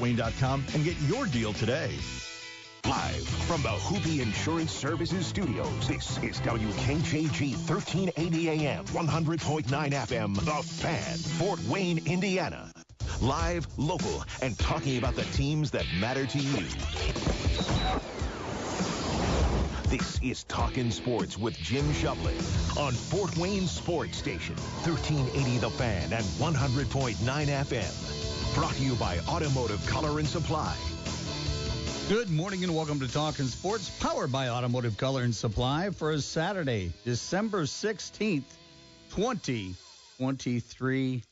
FortWayne.com and get your deal today. Live from the Hoopy Insurance Services Studios, this is WKJG 1380 AM, 100.9 FM, The Fan, Fort Wayne, Indiana. Live, local, and talking about the teams that matter to you. This is Talkin' Sports with Jim Shovlin on Fort Wayne Sports Station, 1380 The Fan and 100.9 FM. Brought to you by Automotive Color and Supply. Good morning and welcome to Talking Sports, powered by Automotive Color and Supply for a Saturday, December 16th, 2023.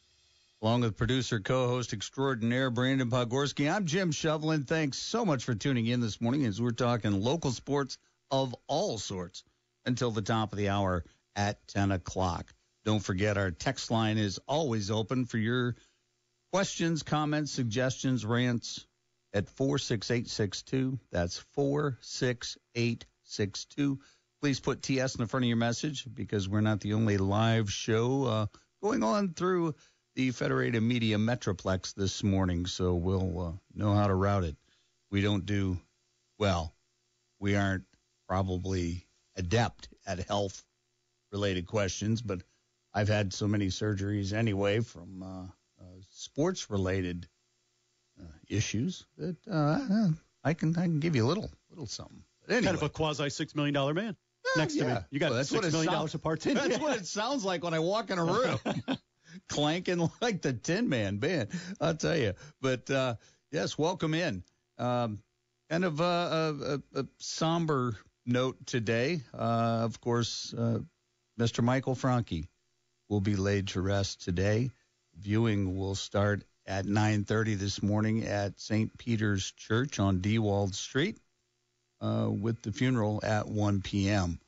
Along with producer, co-host extraordinaire Brandon Pogorski, I'm Jim Shovlin. Thanks so much for tuning in this morning as we're talking local sports of all sorts until the top of the hour at 10 o'clock. Don't forget our text line is always open for your questions, comments, suggestions, rants, at 46862. That's 46862. Please put TS in the front of your message because we're not the only live show uh, going on through the Federated Media Metroplex this morning, so we'll uh, know how to route it. We don't do, well, we aren't probably adept at health related questions, but I've had so many surgeries anyway from uh, sports related uh, issues that uh, I can I can give you a little little something. Anyway. Kind of a quasi six million dollar man Yeah, next to me. You got Well, that's six million dollars in. That's what it sounds like when I walk in a room, clanking like the Tin Man band. I'll tell you. But uh, yes, welcome in. Um, kind of a, a, a somber note today. Uh, of course, uh, Mr. Michael Franke will be laid to rest today. Viewing will start at 9:30 this morning at St. Peter's Church on Dewald Street, uh, with the funeral at 1 p.m.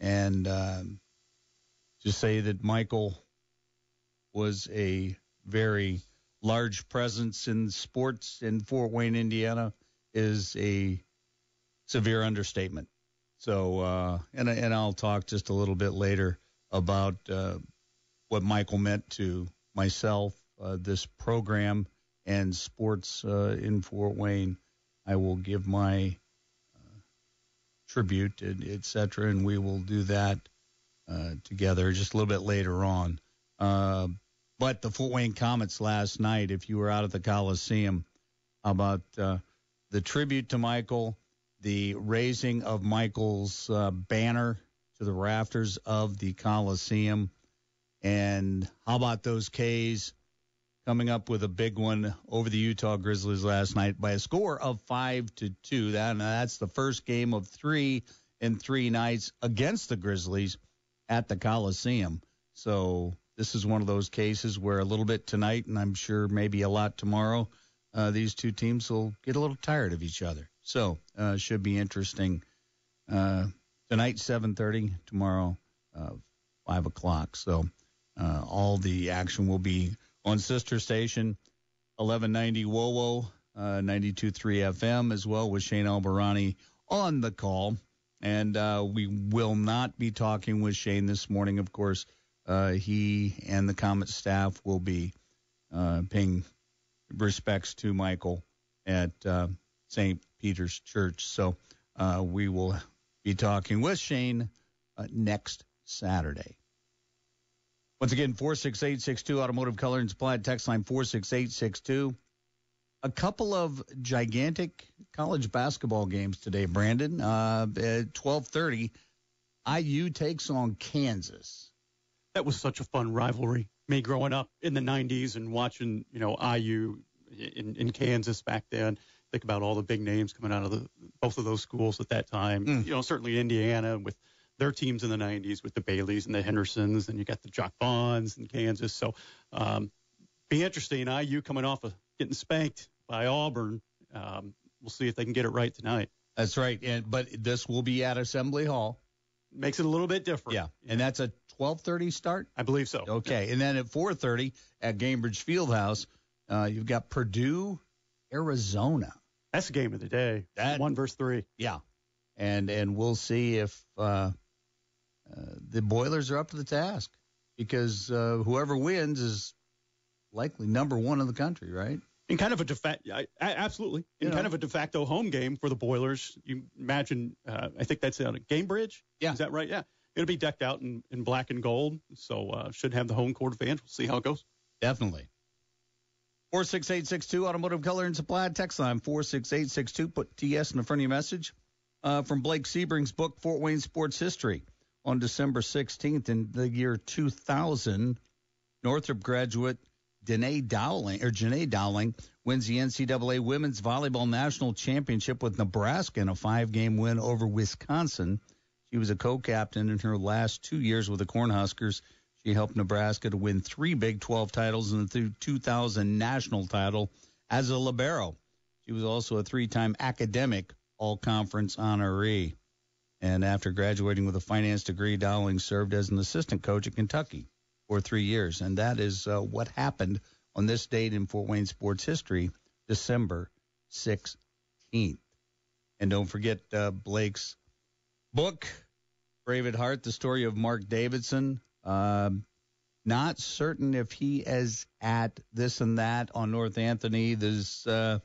And um, just say that Michael was a very large presence in sports in Fort Wayne, Indiana, is a severe understatement. So, uh, and and I'll talk just a little bit later about uh, what Michael meant to myself, uh, this program, and sports uh, in Fort Wayne. I will give my uh, tribute, and et cetera, and we will do that together just a little bit later on. But the Fort Wayne Komets last night, if you were out at the Coliseum, about the tribute to Michael, the raising of Michael's uh, banner to the rafters of the Coliseum, and how about those K's coming up with a big one over the Utah Grizzlies last night by a score of five to two. That that's the first game of three in three nights against the Grizzlies at the Coliseum. So this is one of those cases where a little bit tonight, and I'm sure maybe a lot tomorrow, uh, these two teams will get a little tired of each other. So uh, should be interesting. Uh, tonight 7:30, tomorrow uh, five o'clock. So uh, all the action will be on sister station 1190 WOWO, uh, 92.3 FM as well with Shane Albahrani on the call. And uh, we will not be talking with Shane this morning, of course. Uh, he and the Komet staff will be uh, paying respects to Michael at uh, St. Peter's Church. So uh, we will be talking with Shane uh, next Saturday. Once again, 46862 Automotive Color and Supply text line 46862. A couple of gigantic college basketball games today, Brandon. Uh, at 1230, IU takes on Kansas. That was such a fun rivalry. Me growing up in the '90s and watching, you know, IU in, in Kansas back then. Think about all the big names coming out of the both of those schools at that time. Mm. You know, certainly Indiana with their teams in the 90s with the Baileys and the Hendersons, and you got the Jacque Vaughns in Kansas. So, um, be interesting. IU coming off of getting spanked by Auburn. Um, we'll see if they can get it right tonight. That's right. And but this will be at Assembly Hall. Makes it a little bit different. Yeah, and that's a 12:30 start. I believe so. Okay, and then at 4:30 at Gainbridge Fieldhouse, uh, you've got Purdue, Arizona. That's the game of the day. That- one versus three. Yeah, and and we'll see if uh, uh, the Boilers are up to the task because uh, whoever wins is likely number one in the country, right? in kind of a de facto, absolutely, know. kind of a de facto home game for the Boilers. You imagine, uh, I think that's on a game bridge. Yeah. Is that right? Yeah. It'll be decked out in, in black and gold, so uh, should have the home court advantage. We'll see how it goes. Definitely. 46862 Automotive Color and Supply text line 46862. Put TS in the front of your message. Uh, from Blake Sebring's book, Fort Wayne Sports History. On December 16th in the year 2000, Northrop graduate Danae Dowling or Janae Dowling wins the NCAA Women's Volleyball National Championship with Nebraska in a five-game win over Wisconsin. She was a co-captain in her last two years with the Cornhuskers. She helped Nebraska to win three Big 12 titles and the 2000 national title as a libero. She was also a three-time academic all-conference honoree. And after graduating with a finance degree, Dowling served as an assistant coach at Kentucky for three years. And that is uh, what happened on this date in Fort Wayne sports history, December 16th. And don't forget uh, Blake's book, Brave at Heart, the story of Mark Davidson. Um, not certain if he is at this and that on North Anthony. There's uh,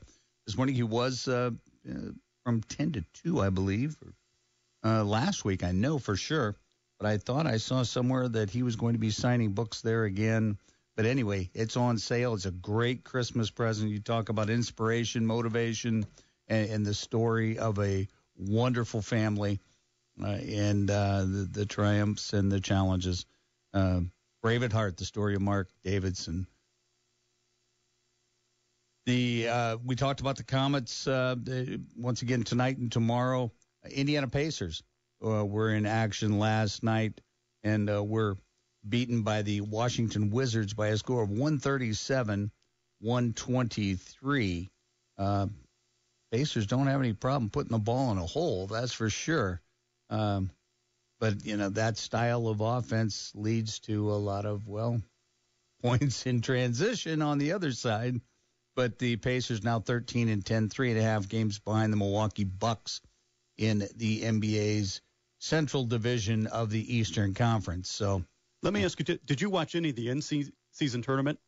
this morning he was uh, uh, from 10 to 2, I believe. Uh, last week, I know for sure. But I thought I saw somewhere that he was going to be signing books there again. But anyway, it's on sale. It's a great Christmas present. You talk about inspiration, motivation, and, and the story of a wonderful family uh, and uh, the, the triumphs and the challenges. Uh, Brave at Heart, the story of Mark Davidson. The uh, we talked about the Komets uh, once again tonight and tomorrow. Indiana Pacers uh, were in action last night and uh, were beaten by the Washington Wizards by a score of 137 123. Uh, Pacers don't have any problem putting the ball in a hole, that's for sure. Um, but you know that style of offense leads to a lot of well points in transition on the other side. But the Pacers now 13 and 10, three and a half games behind the Milwaukee Bucks in the NBA's Central Division of the Eastern Conference. So Let me ask you: Did, you watch any of the end season tournament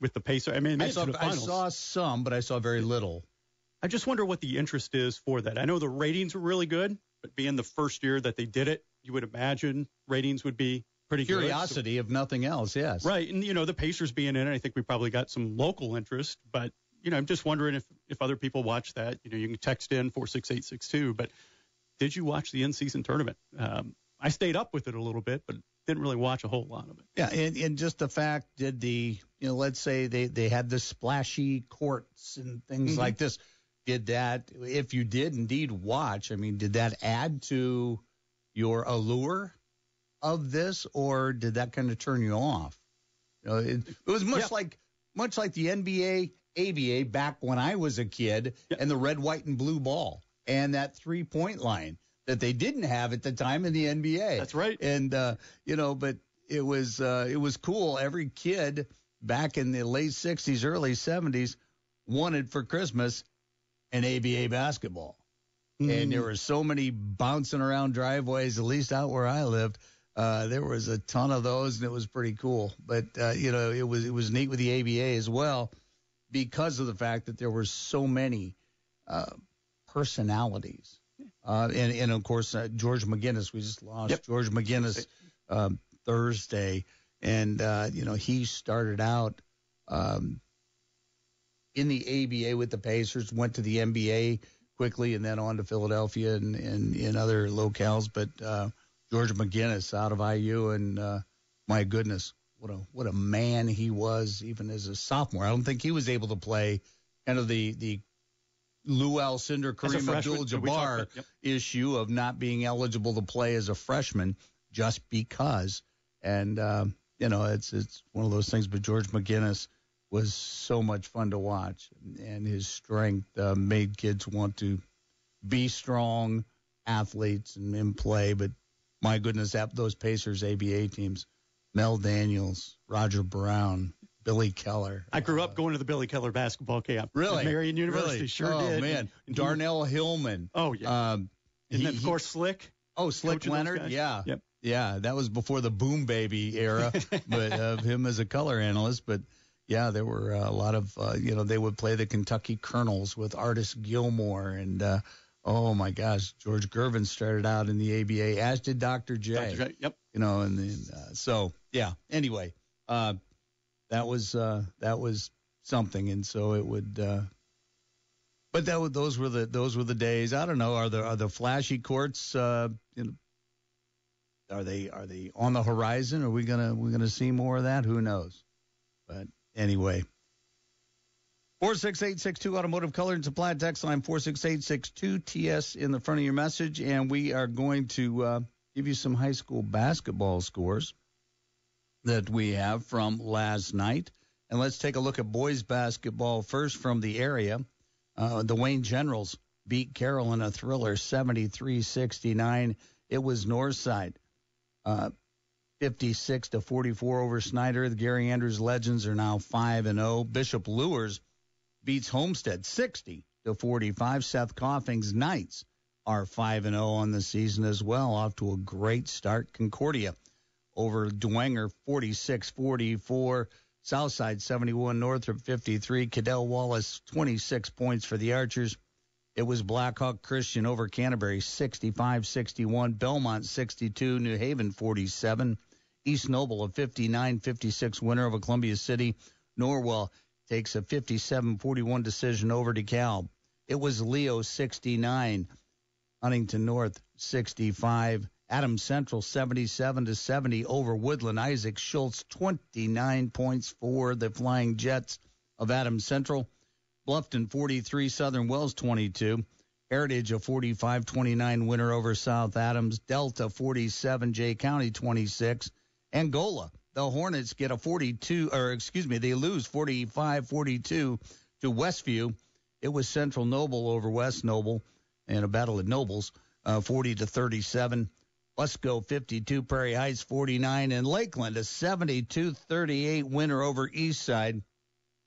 with the Pacers? I mean, I saw, I saw some, but I saw very little. I just wonder what the interest is for that. I know the ratings were really good, but being the first year that they did it, you would imagine ratings would be pretty good. So- Curiosity, if nothing else, yes. right? And you know, the Pacers being in it, I think we probably got some local interest. But you know, I'm just wondering if if other people watch that. You know, you can text in four six eight six two. But did you watch the in season tournament? Um, I stayed up with it a little bit, but didn't really watch a whole lot of it. Yeah, and, and just the fact, did the you know, let's say they they had the splashy courts and things Mhm. like this. Did that, if you did indeed watch, I mean, did that add to your allure of this, or did that kind of turn you off? You know, it, it was much Yeah. like much like the NBA, ABA back when I was a kid, and the red, white, and blue ball, and that three point line that they didn't have at the time in the NBA That's right. and uh, you know, but it was uh, it was cool. Every kid back in the late '60s, early '70s wanted for Christmas an ABA basketball, and there were so many bouncing around driveways. At least out where I lived, uh, there was a ton of those, and it was pretty cool. But uh, you know, it was it was neat with the ABA as well because of the fact that there were so many uh, personalities. Uh, and, and of course, uh, George McGinnis, we just lost Yep. George McGinnis um, Thursday. And, uh, you know, he started out um, in the ABA with the Pacers, went to the NBA quickly, and then on to Philadelphia and, and in other locales. But uh, George McGinnis out of IU, and uh, my goodness, what a what a man he was, even as a sophomore. I don't think he was able to play kind of the the Lou Alcindor, Kareem Abdul-Jabbar we talked about- yep. issue of not being eligible to play as a freshman just because. And um, you know, it's it's one of those things. But George McGinnis was so much fun to watch, and his strength uh, made kids want to be strong athletes and, and play. But my goodness, that those Pacers ABA teams, Mel Daniels, Roger Brown, Billy Keller. I grew up going to the Billy Keller basketball camp. Really? Marian University. Really? Sure oh, did. Oh, man. Darnell Hillman. Oh, yeah. Um, and he- then, of course, Slick. Oh, Slick Leonard. Yeah. Yep. Yeah. That was before the boom baby era, but of him as a color analyst. But yeah, there were uh, a lot of uh, you know they would play the Kentucky Colonels with Artis Gilmore and uh, oh my gosh, George Gervin started out in the ABA, as did Dr. J. Dr. J. Yep. You know, and then uh, so yeah. Anyway, uh, that was uh, that was something, and so it would. Uh, but that those were the those were the days. I don't know. Are the are the flashy courts? Uh, you know, are they are they on the horizon? Are we gonna we gonna see more of that? Who knows? But anyway. 46862 Automotive Color and Supply text line 46862 TS in the front of your message. And we are going to uh, give you some high school basketball scores that we have from last night. And let's take a look at boys basketball first from the area. Uh, the Wayne Generals beat Carroll in a thriller 73 69. It was Northside. Uh, 56 to 44 over Snyder. The Gary Andrews Legends are now 5 and 0. Bishop Luers beats Homestead 60 to 45. Seth Coffing's Knights are 5 and 0 on the season as well, off to a great start. Concordia over Dwenger 46 44. Southside 71, Northrop 53. Cadell Wallace 26 points for the Archers. It was Blackhawk Christian over Canterbury 65 61. Belmont 62. New Haven 47. East Noble a 59 56 winner over Columbia City. Norwell takes a 57 41 decision over DeKalb. It was Leo 69. Huntington North 65. Adams Central 77 to 70 over Woodland. Isaac Schultz 29 points for the Flying Jets of Adams Central. Bluffton 43, Southern Wells 22. Heritage a 45-29 winner over South Adams. Delta 47, Jay County 26. Angola, the Hornets get a 42, or excuse me, they lose 45-42 to Westview. It was Central Noble over West Noble in a battle at Nobles, uh, 40 to 37. Busco 52, Prairie Heights 49, and Lakeland a 72-38 winner over Eastside.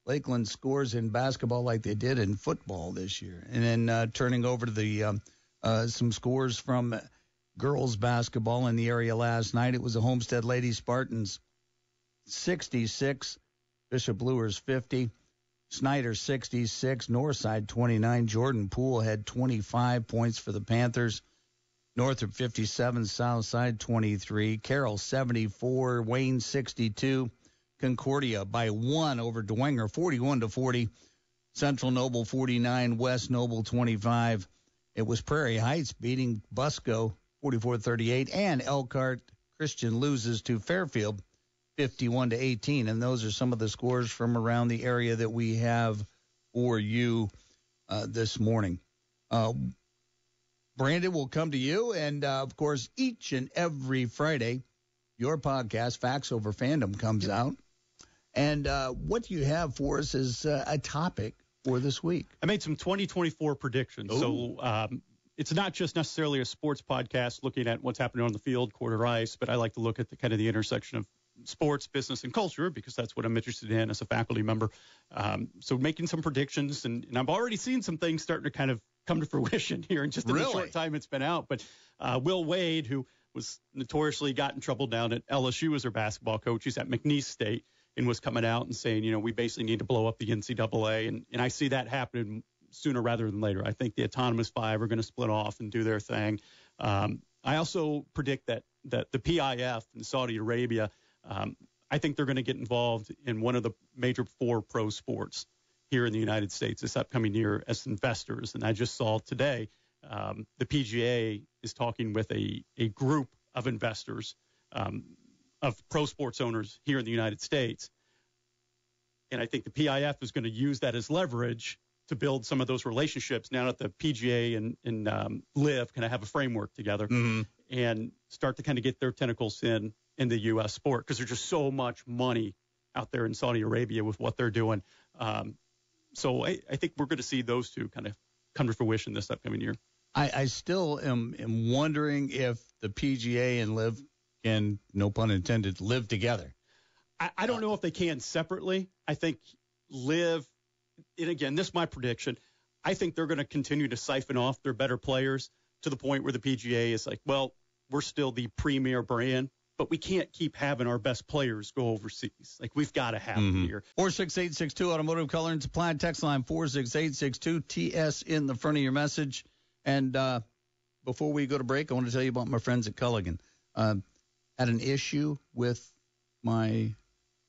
Lakeland scores in basketball like they did in football this year. And then uh, turning over to the um, uh, some scores from girls basketball in the area last night. It was the Homestead Lady Spartans 66, Bishop Luers 50, Snyder 66, Northside 29. Jordan Poole had 25 points for the Panthers. Northrop 57, Southside 23, Carroll 74, Wayne 62. Concordia by one over Dwenger, 41 to 40. Central Noble 49, West Noble 25. It was Prairie Heights beating Busco 44-38, and Elkhart Christian loses to Fairfield 51 to 18. And those are some of the scores from around the area that we have for you uh, this morning. Uh, Brandon will come to you, and uh, of course, each and every Friday, your podcast, Facts Over Fandom, comes out. And uh, what do you have for us is uh, a topic for this week. I made some 2024 predictions. Ooh. So um, it's not just necessarily a sports podcast looking at what's happening on the field, quarter ice, but I like to look at the kind of the intersection of sports, business, and culture because that's what I'm interested in as a faculty member. Um, so making some predictions, and, and, I've already seen some things starting to kind of come to fruition here in just really? the short time it's been out. But uh, Will Wade, who was notoriously got in trouble down at LSU as their basketball coach, he's at McNeese State and was coming out and saying, you know, we basically need to blow up the NCAA. And, and I see that happening sooner rather than later. I think the autonomous five are going to split off and do their thing. Um, I also predict that, that the PIF in Saudi Arabia, um, I think they're going to get involved in one of the major four pro sports here in the United States this upcoming year as investors. And I just saw today um, the PGA is talking with a, a group of investors um, of pro sports owners here in the United States. And I think the PIF is going to use that as leverage to build some of those relationships now that the PGA and, and um, LIV kind of have a framework together mm-hmm. and start to kind of get their tentacles in in the U.S. sport because there's just so much money out there in Saudi Arabia with what they're doing. Um, so I, I, think we're going to see those two kind of come to fruition this upcoming year. I, I still am, am wondering if the PGA and LIV can, no pun intended, live together. I, I don't know if they can separately. I think LIV, and again, this is my prediction. I think they're going to continue to siphon off their better players to the point where the PGA is like, well, we're still the premier brand but we can't keep having our best players go overseas. Like we've got to have mm-hmm. them here. Four six eight six two automotive color and supply text line four six eight six two TS in the front of your message. And uh, before we go to break, I want to tell you about my friends at Culligan. Uh, had an issue with my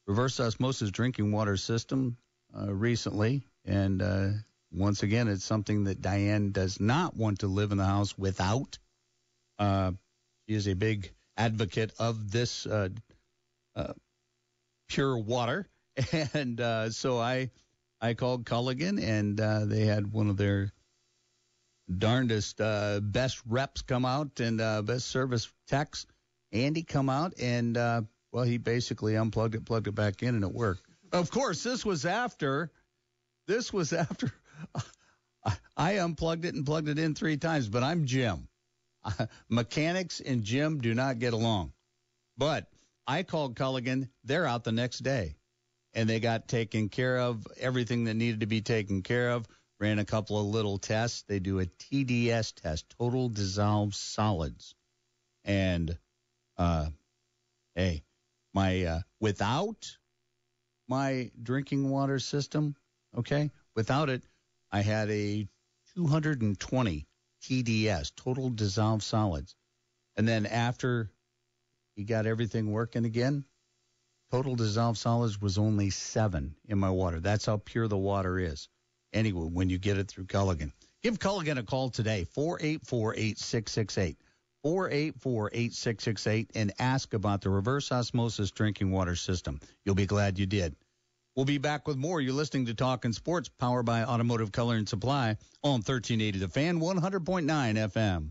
reverse osmosis drinking water system uh, recently, and uh, once again, it's something that Diane does not want to live in the house without. Uh, she is a big advocate of this uh, uh, pure water, and uh, so I I called Culligan, and uh, they had one of their darndest uh, best reps come out and uh, best service techs, Andy, come out, and well, he basically unplugged it, plugged it back in, and it worked. Of course, this was after. This was after. I unplugged it and plugged it in three times, but I'm Jim. mechanics and Jim do not get along. But I called Culligan. They're out the next day. And they got taken care of, everything that needed to be taken care of. Ran a couple of little tests. They do a TDS test, total dissolved solids. And, uh, hey, my, uh, without my drinking water system, okay, without it, I had a 220 TDS, total dissolved solids. And then after he got everything working again, total dissolved solids was only seven in my water. That's how pure the water is. Anyway, when you get it through Culligan, give Culligan a call today, 484 8668. 484 8668 and ask about the reverse osmosis drinking water system. You'll be glad you did. We'll be back with more. You're listening to Talking Sports, powered by Automotive Color and Supply on 1380 The Fan, 100.9 FM.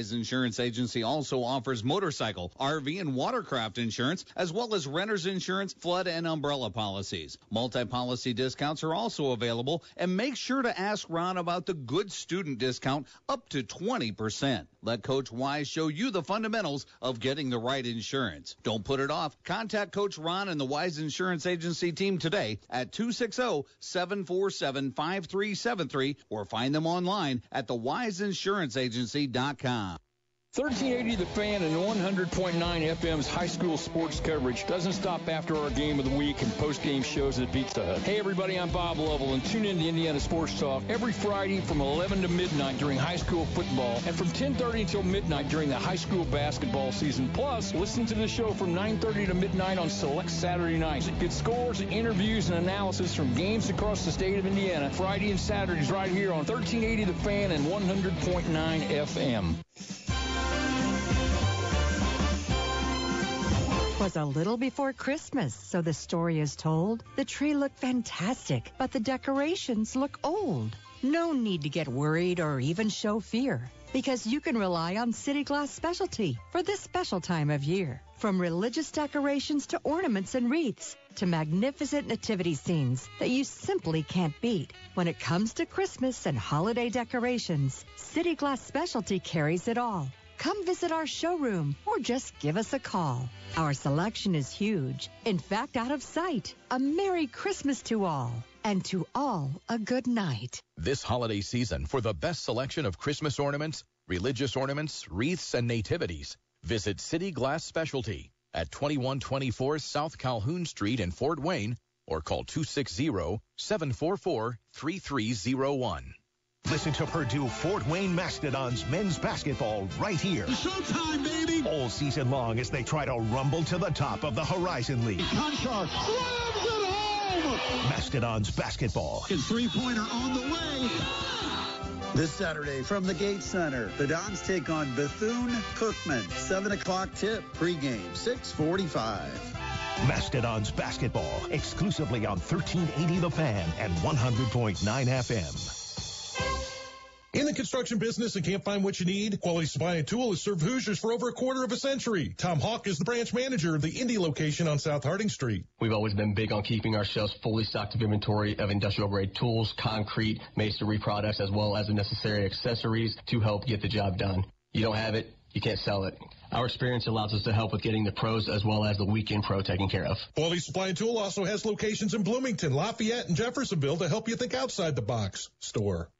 Wise Insurance Agency also offers motorcycle, RV, and watercraft insurance, as well as renter's insurance, flood, and umbrella policies. Multi-policy discounts are also available, and make sure to ask Ron about the good student discount up to 20%. Let Coach Wise show you the fundamentals of getting the right insurance. Don't put it off. Contact Coach Ron and the Wise Insurance Agency team today at 260-747-5373 or find them online at thewiseinsuranceagency.com. 1380 The Fan and 100.9 FM's high school sports coverage doesn't stop after our game of the week and post-game shows at Pizza Hut. Hey everybody, I'm Bob Lovell and tune in to Indiana Sports Talk every Friday from 11 to midnight during high school football and from 10.30 until midnight during the high school basketball season. Plus, listen to the show from 9.30 to midnight on select Saturday nights. Get scores, interviews, and analysis from games across the state of Indiana Friday and Saturdays right here on 1380 The Fan and 100.9 FM. Was a little before Christmas, so the story is told. The tree looked fantastic, but the decorations look old. No need to get worried or even show fear because you can rely on City Glass Specialty for this special time of year. From religious decorations to ornaments and wreaths to magnificent nativity scenes that you simply can't beat. When it comes to Christmas and holiday decorations, City Glass Specialty carries it all. Come visit our showroom or just give us a call. Our selection is huge. In fact, out of sight. A Merry Christmas to all. And to all, a good night. This holiday season, for the best selection of Christmas ornaments, religious ornaments, wreaths, and nativities, visit City Glass Specialty at 2124 South Calhoun Street in Fort Wayne or call 260 744 3301. Listen to Purdue Fort Wayne Mastodons men's basketball right here. Showtime, baby! All season long as they try to rumble to the top of the Horizon League. Konchar slams it home! Mastodons basketball. His three-pointer on the way. This Saturday from the Gates Center, the Dons take on Bethune-Cookman. 7 o'clock tip, pregame, 645. Mastodons basketball, exclusively on 1380 The Fan and 100.9 FM. In the construction business and can't find what you need? Quality Supply and Tool has served Hoosiers for over a quarter of a century. Tom Hawk is the branch manager of the Indy location on South Harding Street. We've always been big on keeping our shelves fully stocked of inventory of industrial grade tools, concrete, masonry products, as well as the necessary accessories to help get the job done. You don't have it, you can't sell it. Our experience allows us to help with getting the pros as well as the weekend pro taken care of. Quality Supply and Tool also has locations in Bloomington, Lafayette, and Jeffersonville to help you think outside the box. Store.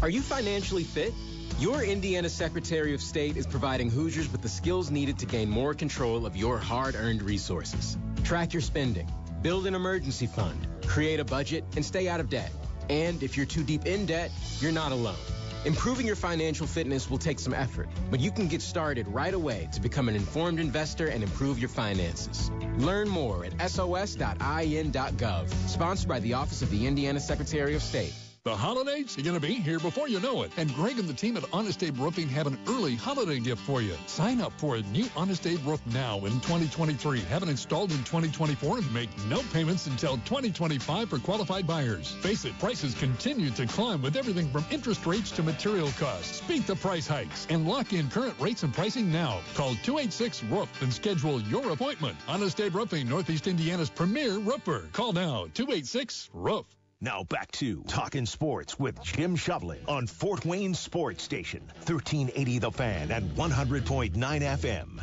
Are you financially fit? Your Indiana Secretary of State is providing Hoosiers with the skills needed to gain more control of your hard earned resources. Track your spending, build an emergency fund, create a budget, and stay out of debt. And if you're too deep in debt, you're not alone. Improving your financial fitness will take some effort, but you can get started right away to become an informed investor and improve your finances. Learn more at sos.in.gov, sponsored by the Office of the Indiana Secretary of State. The holidays are going to be here before you know it. And Greg and the team at Honest Abe Roofing have an early holiday gift for you. Sign up for a new Honest Abe roof now in 2023. Have it installed in 2024 and make no payments until 2025 for qualified buyers. Face it, prices continue to climb with everything from interest rates to material costs. Beat the price hikes and lock in current rates and pricing now. Call 286 Roof and schedule your appointment. Honest Abe Roofing, Northeast Indiana's premier roofer. Call now 286 Roof. Now back to Talking Sports with Jim Shovlin on Fort Wayne Sports Station, 1380 The Fan and 100.9 FM.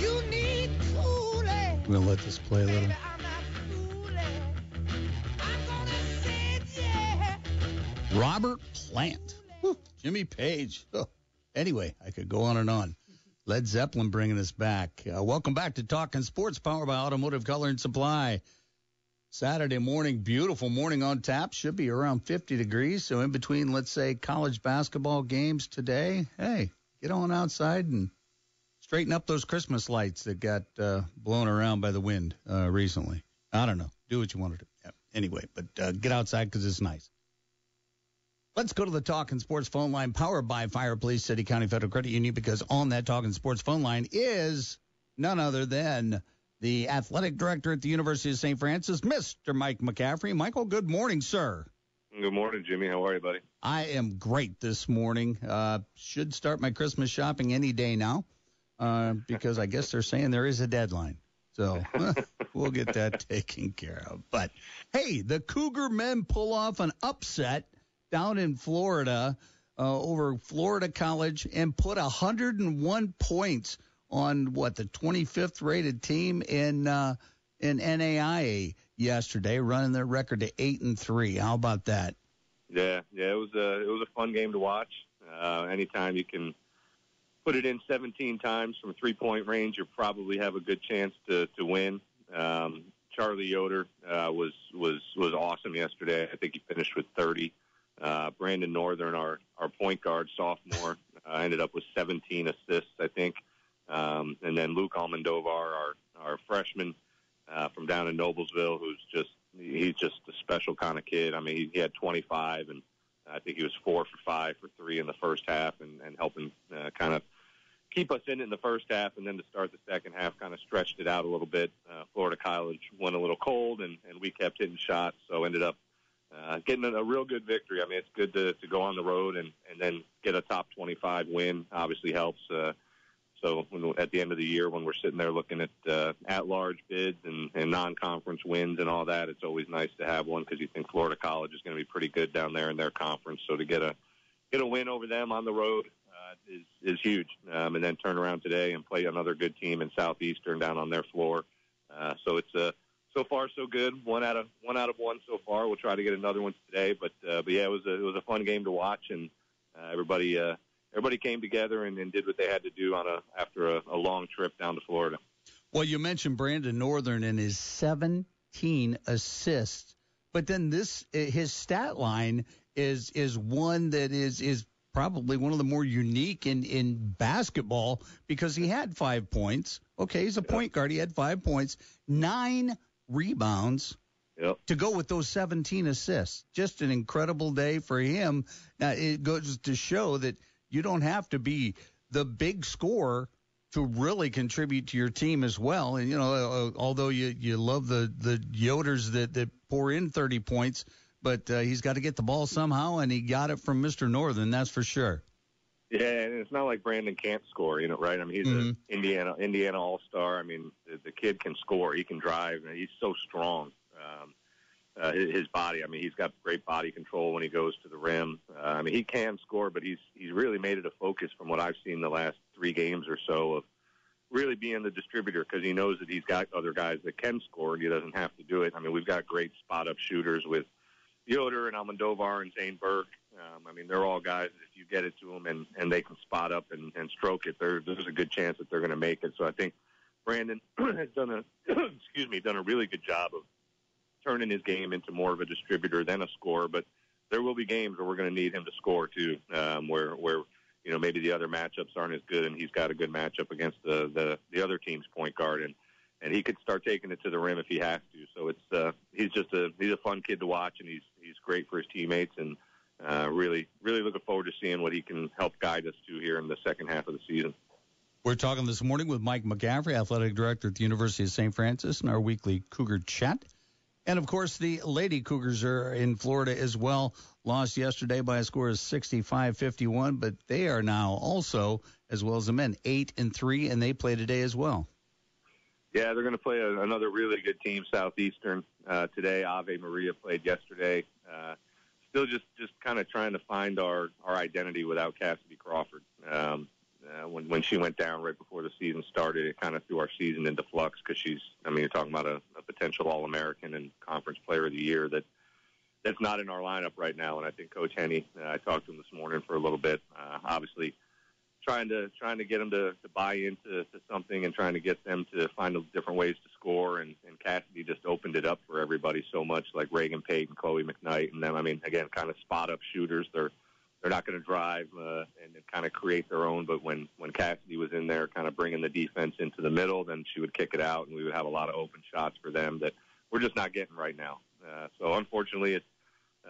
You need I'm going to let this play a little. Robert Plant. Whew, Jimmy Page. Oh, anyway, I could go on and on. Led Zeppelin bringing us back. Uh, welcome back to Talking Sports, powered by Automotive Color and Supply. Saturday morning, beautiful morning on tap. Should be around 50 degrees. So in between, let's say college basketball games today, hey, get on outside and straighten up those Christmas lights that got uh, blown around by the wind uh, recently. I don't know. Do what you want to do. Yeah. Anyway, but uh, get outside because it's nice. Let's go to the Talking Sports phone line powered by Fire Police City County Federal Credit Union because on that Talking Sports phone line is none other than the athletic director at the University of St. Francis, Mr. Mike McCaffrey. Michael, good morning, sir. Good morning, Jimmy. How are you, buddy? I am great this morning. Uh, should start my Christmas shopping any day now uh, because I guess they're saying there is a deadline. So we'll get that taken care of. But hey, the Cougar men pull off an upset down in Florida uh, over Florida College and put 101 points on what the 25th rated team in uh, in NAIA yesterday, running their record to eight and three. How about that? Yeah, yeah, it was a it was a fun game to watch. Uh, anytime you can put it in 17 times from three point range, you probably have a good chance to to win. Um, Charlie Yoder uh, was was was awesome yesterday. I think he finished with 30. Uh, Brandon Northern, our our point guard sophomore, uh, ended up with 17 assists. I think. Um, and then Luke Almendovar, our our freshman uh, from down in Noblesville, who's just he's just a special kind of kid. I mean, he, he had 25, and I think he was four for five for three in the first half, and, and helping uh, kind of keep us in it in the first half, and then to start the second half, kind of stretched it out a little bit. Uh, Florida College went a little cold, and, and we kept hitting shots, so ended up uh, getting a, real good victory. I mean, it's good to, to go on the road and, and then get a top 25 win. Obviously helps. Uh, so when, at the end of the year, when we're sitting there looking at uh, at-large bids and, and non-conference wins and all that, it's always nice to have one because you think Florida College is going to be pretty good down there in their conference. So to get a get a win over them on the road uh, is is huge. Um, and then turn around today and play another good team in Southeastern down on their floor. Uh, so it's a so far so good. One out of one out of one so far. We'll try to get another one today. But uh, but yeah, it was a it was a fun game to watch and uh, everybody. Uh, everybody came together and, and did what they had to do on a after a, a long trip down to Florida. Well, you mentioned Brandon Northern and his 17 assists, but then this his stat line is is one that is is probably one of the more unique in in basketball because he had five points. Okay, he's a point guard. He had five points, nine rebounds. Yep. To go with those 17 assists, just an incredible day for him. Now it goes to show that you don't have to be the big scorer to really contribute to your team as well. And you know, uh, although you you love the the Yoders that that pour in 30 points, but uh, he's got to get the ball somehow, and he got it from Mr. Northern, that's for sure. Yeah, and it's not like Brandon can't score, you know, right? I mean, he's Mhm. an Indiana Indiana All Star. I mean, the, the kid can score. He can drive. and He's so strong. Um, uh, his, his body. I mean, he's got great body control when he goes to the rim. Uh, I mean, he can score, but he's he's really made it a focus from what I've seen the last three games or so of really being the distributor because he knows that he's got other guys that can score and he doesn't have to do it. I mean, we've got great spot up shooters with Yoder and Almodovar and Zane Burke. Um, I mean, they're all guys if you get it to them and, and they can spot up and, and stroke it, there, there's a good chance that they're going to make it. So I think Brandon has done a, excuse me, done a really good job of turning his game into more of a distributor than a scorer. But there will be games where we're going to need him to score too, um, where where you know maybe the other matchups aren't as good, and he's got a good matchup against the the, the other team's point guard, and and he could start taking it to the rim if he has to. So it's uh, he's just a he's a fun kid to watch, and he's he's great for his teammates, and uh, really really looking forward to seeing what he can help guide us to here in the second half of the season. We're talking this morning with Mike McCaffrey, athletic director at the University of St. Francis, in our weekly Cougar chat. And of course, the Lady Cougars are in Florida as well. Lost yesterday by a score of 65-51, but they are now also, as well as the men, eight and three, and they play today as well. Yeah, they're going to play a, another really good team, Southeastern, uh, today. Ave Maria played yesterday. Uh, still just, just kind of trying to find our, our identity without Cassidy Crawford. Um, uh, when, when she went down right before the season started, it kind of threw our season into flux because she's, I mean, you're talking about a, a potential All-American and Conference Player of the Year that that's not in our lineup right now. And I think Coach Henney, uh, I talked to him this morning for a little bit. Uh, obviously, trying to trying to get them to, to buy into to something and trying to get them to find different ways to score. And, and Cassidy just opened it up for everybody so much, like Reagan and Chloe McKnight. And then, I mean, again, kind of spot up shooters. They're they're not going to drive uh, and, kind of create their own. But when when Cassidy was in there, kind of bringing the defense into the middle, then she would kick it out, and we would have a lot of open shots for them that we're just not getting right now. Uh, so unfortunately, it's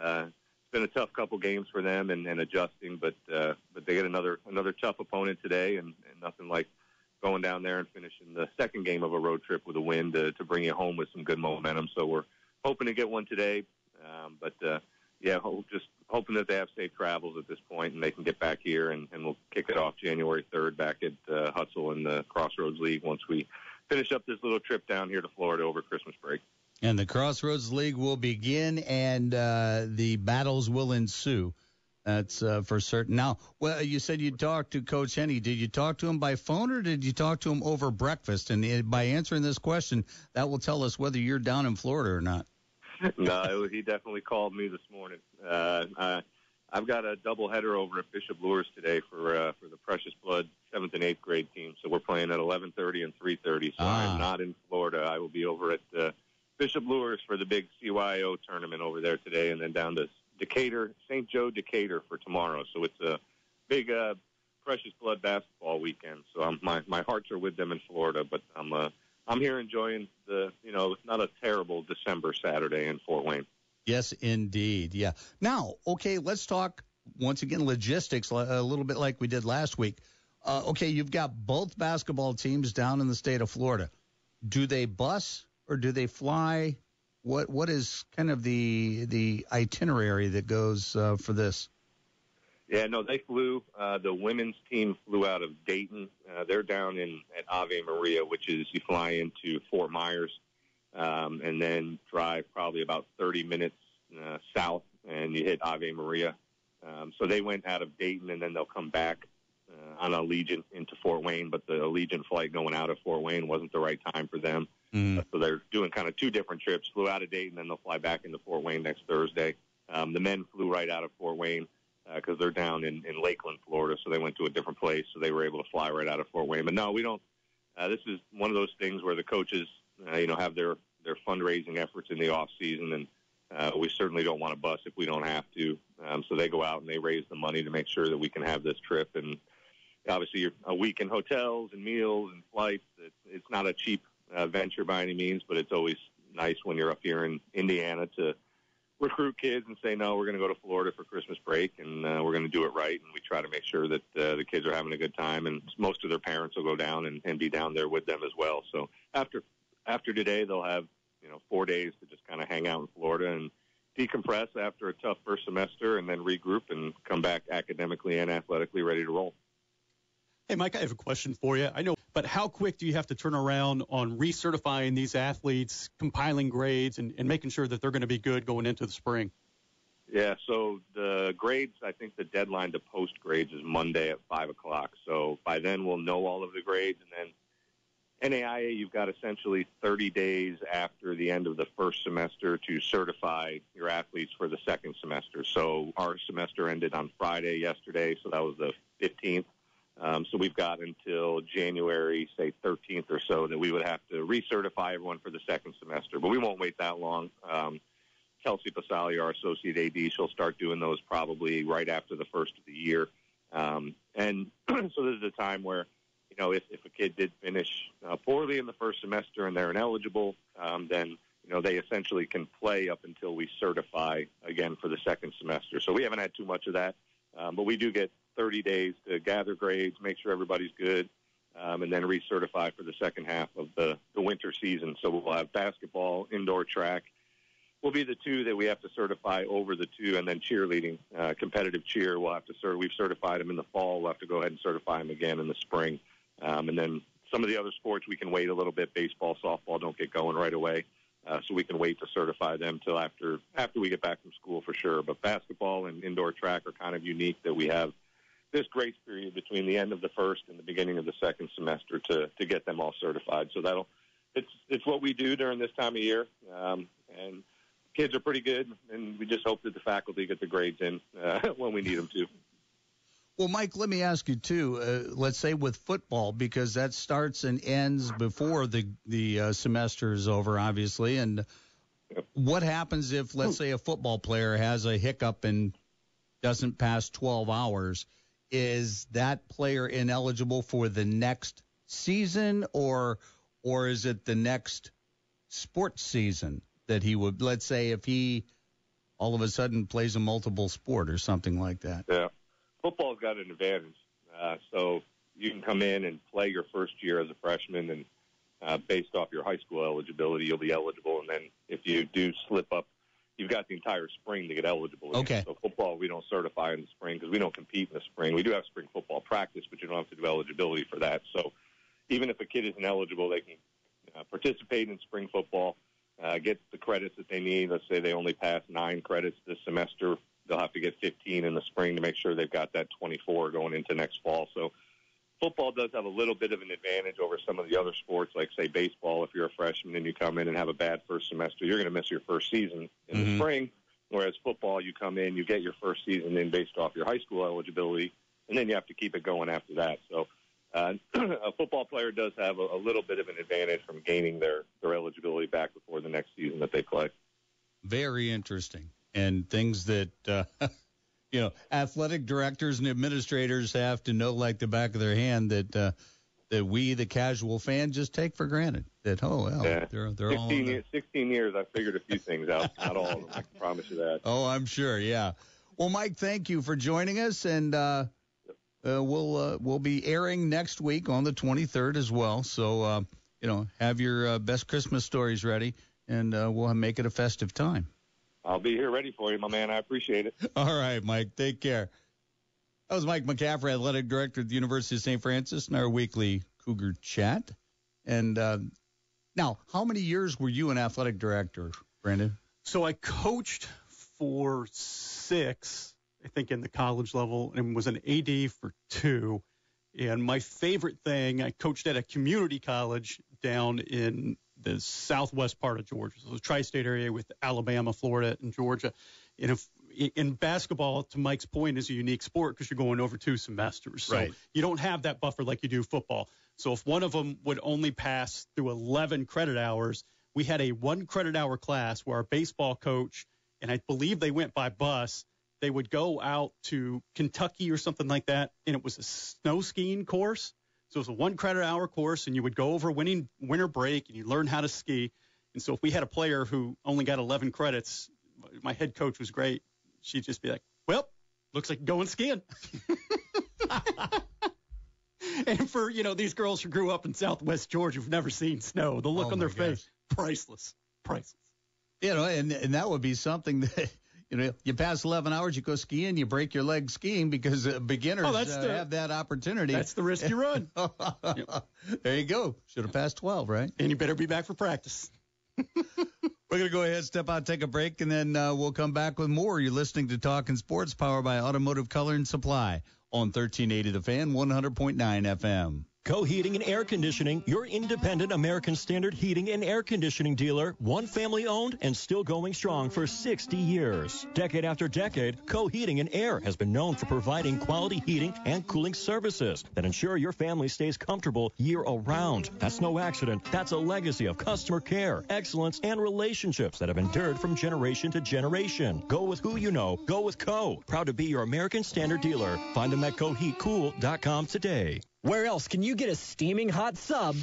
uh, been a tough couple games for them and, and adjusting, but uh, but they get another another tough opponent today, and, and nothing like going down there and finishing the second game of a road trip with a win to, to bring you home with some good momentum. So we're hoping to get one today, um, but uh, yeah, ho- just hoping that they have safe travels at this point and they can get back here, and, and we'll kick it off January 3rd back at uh, Hutzell in the Crossroads League once we finish up this little trip down here to Florida over Christmas break. And the Crossroads League will begin, and uh, the battles will ensue. That's uh, for certain. Now, well, you said you talked to Coach Henney. Did you talk to him by phone or did you talk to him over breakfast? And uh, by answering this question, that will tell us whether you're down in Florida or not. no, was, he definitely called me this morning. Uh, I, I've got a double header over at Bishop Luers today for uh, for the Precious Blood seventh and eighth grade team. So we're playing at 11:30 and 3:30. So Ah. I'm not in Florida. I will be over at uh, Bishop Luers for the big CYO tournament over there today, and then down to Decatur, St. Joe Decatur for tomorrow. So it's a big uh, Precious Blood basketball weekend. So I'm, my my hearts are with them in Florida, but I'm uh, I'm here enjoying the you know it's not a terrible December Saturday in Fort Wayne. Yes, indeed. Yeah. Now, okay, let's talk once again logistics a little bit like we did last week. Uh, okay, you've got both basketball teams down in the state of Florida. Do they bus or do they fly? What what is kind of the the itinerary that goes uh, for this? Yeah, no, they flew. Uh, the women's team flew out of Dayton. Uh, they're down in at Ave Maria, which is you fly into Fort Myers, um, and then drive probably about 30 minutes uh, south, and you hit Ave Maria. Um, so they went out of Dayton, and then they'll come back uh, on Allegiant into Fort Wayne. But the Allegiant flight going out of Fort Wayne wasn't the right time for them. Mm. So they're doing kind of two different trips. Flew out of Dayton, then they'll fly back into Fort Wayne next Thursday. Um, the men flew right out of Fort Wayne because they're down in, in Lakeland, Florida. So they went to a different place, so they were able to fly right out of Fort Wayne. But no, we don't. Uh, this is one of those things where the coaches, uh, you know, have their their fundraising efforts in the off season, and uh, we certainly don't want to bus if we don't have to. Um, so they go out and they raise the money to make sure that we can have this trip. And obviously, you're a week in hotels and meals and flights. It's, it's not a cheap uh, venture by any means, but it's always nice when you're up here in Indiana to recruit kids and say, no, we're going to go to Florida for Christmas break and uh, we're going to do it right. And we try to make sure that uh, the kids are having a good time. And most of their parents will go down and, and be down there with them as well. So after after today, they'll have you know four days to just kind of hang out in Florida and decompress after a tough first semester, and then regroup and come back academically and athletically ready to roll. Hey, Mike, I have a question for you. I know, but how quick do you have to turn around on recertifying these athletes, compiling grades, and, and making sure that they're going to be good going into the spring? Yeah, so the grades, I think the deadline to post grades is Monday at 5 o'clock. So by then we'll know all of the grades. And then NAIA, you've got essentially 30 days after the end of the first semester to certify your athletes for the second semester. So our semester ended on Friday yesterday, so that was the 15th. Um, so we've got until January, say 13th or so, that we would have to recertify everyone for the second semester. But we won't wait that long. Um, Kelsey Pasali, our associate AD, she'll start doing those probably right after the first of the year. Um, and so this is a time where, you know, if, if a kid did finish uh, poorly in the first semester and they're ineligible, um, then, you know, they essentially can play up until we certify again for the second semester. So we haven't had too much of that. Um, but we do get 30 days to gather grades, make sure everybody's good, um, and then recertify for the second half of the, the winter season. So we'll have basketball, indoor track, will be the two that we have to certify over the two, and then cheerleading, uh, competitive cheer. We'll have to cert. We've certified them in the fall. We'll have to go ahead and certify them again in the spring, um, and then some of the other sports we can wait a little bit. Baseball, softball don't get going right away, uh, so we can wait to certify them till after after we get back from school for sure. But basketball and indoor track are kind of unique that we have this grace period between the end of the first and the beginning of the second semester to to get them all certified. So that'll it's it's what we do during this time of year, um, and kids are pretty good, and we just hope that the faculty get the grades in uh, when we need them to. Well, Mike, let me ask you too. Uh, let's say with football, because that starts and ends before the the uh, semester is over, obviously. And what happens if, let's say, a football player has a hiccup and doesn't pass 12 hours? Is that player ineligible for the next season, or or is it the next sports season that he would? Let's say if he all of a sudden plays a multiple sport or something like that. Yeah, football's got an advantage. Uh, so you can come in and play your first year as a freshman, and uh, based off your high school eligibility, you'll be eligible. And then if you do slip up, you've got the entire spring to get eligible. Okay. So football, we don't certify in the spring because we don't compete in the spring. We do have spring football practice, but you don't have to do eligibility for that. So even if a kid isn't eligible, they can uh, participate in spring football, uh, get the credits that they need. Let's say they only pass nine credits this semester. They'll have to get 15 in the spring to make sure they've got that 24 going into next fall. So football does have a little bit of an advantage over some of the other sports, like say baseball. If you're a freshman and you come in and have a bad first semester, you're going to miss your first season in Mm-hmm. the spring. Whereas football, you come in, you get your first season in based off your high school eligibility, and then you have to keep it going after that. So uh, a football player does have a, a little bit of an advantage from gaining their their eligibility back before the next season that they play. Very interesting, and things that uh, you know, athletic directors and administrators have to know like the back of their hand that uh, that we, the casual fan, just take for granted. That oh well, Yeah. they're they're all. 16, in years, 16 years, I figured a few things out. Not all of them, I can promise you that. Oh, I'm sure. Yeah. Well, Mike, thank you for joining us, and uh, uh, we'll uh, we'll be airing next week on the 23rd as well. So uh, you know, have your uh, best Christmas stories ready, and uh, we'll make it a festive time. I'll be here ready for you, my man. I appreciate it. All right, Mike. Take care. That was Mike McCaffrey, athletic director at the University of St. Francis, in our weekly Cougar chat. And uh, now, how many years were you an athletic director, Brandon? So I coached for six, I think, in the college level, and was an AD for two. And my favorite thing, I coached at a community college down in the southwest part of Georgia, so the tri-state area with Alabama, Florida, and Georgia. And if in basketball, to Mike's point, is a unique sport because you're going over two semesters. So Right. you don't have that buffer like you do football. So if one of them would only pass through 11 credit hours, we had a one credit hour class where our baseball coach, and I believe they went by bus, they would go out to Kentucky or something like that, and it was a snow skiing course. So it was a one credit hour course, and you would go over winning winter break and you learn how to ski. And so if we had a player who only got 11 credits, my head coach was great. She'd just be like, "Well, looks like going skiing." and for you know these girls who grew up in Southwest Georgia who've never seen snow, the look Oh, on their gosh. face, priceless, priceless. You know, and and that would be something that you know you pass 11 hours, you go skiing, you break your leg skiing because uh, beginners Oh, that's uh, the- have that opportunity. That's the risk you run. there you go. Should have passed 12, right? And you better be back for practice. We're going to go ahead, step out, take a break, and then uh, we'll come back with more. You're listening to Talking Sports, powered by Automotive Color and Supply on 1380 The Fan, 100.9 FM. Co Heating and Air Conditioning, your independent American Standard heating and air conditioning dealer, one family owned and still going strong for 60 years. Decade after decade, Co Heating and Air has been known for providing quality heating and cooling services that ensure your family stays comfortable year around. That's no accident. That's a legacy of customer care, excellence, and relationships that have endured from generation to generation. Go with who you know. Go with Co. Proud to be your American Standard dealer. Find them at coheatcool.com today. Where else can you get a steaming hot sub?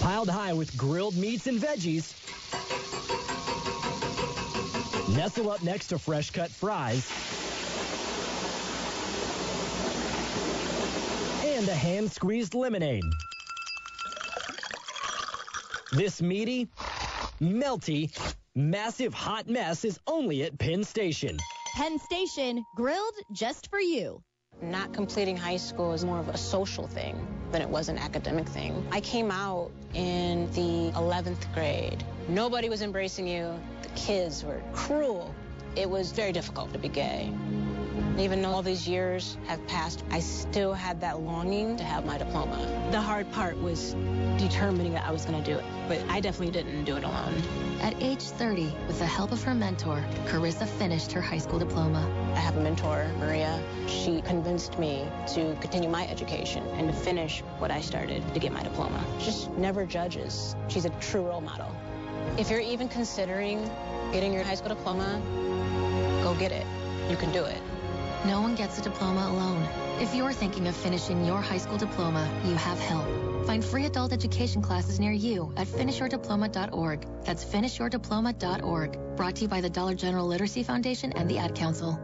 Piled high with grilled meats and veggies. Nestle up next to fresh cut fries. And a hand squeezed lemonade. This meaty, melty, massive hot mess is only at Penn Station. Penn Station, grilled just for you. Not completing high school is more of a social thing than it was an academic thing. I came out in the 11th grade. Nobody was embracing you. The kids were cruel. It was very difficult to be gay. Even though all these years have passed, I still had that longing to have my diploma. The hard part was determining that I was going to do it, but I definitely didn't do it alone. At age 30, with the help of her mentor, Carissa finished her high school diploma. I have a mentor, Maria. She convinced me to continue my education and to finish what I started to get my diploma. She just never judges. She's a true role model. If you're even considering getting your high school diploma, go get it. You can do it. No one gets a diploma alone. If you're thinking of finishing your high school diploma, you have help. Find free adult education classes near you at finishyourdiploma.org. That's finishyourdiploma.org. Brought to you by the Dollar General Literacy Foundation and the Ad Council.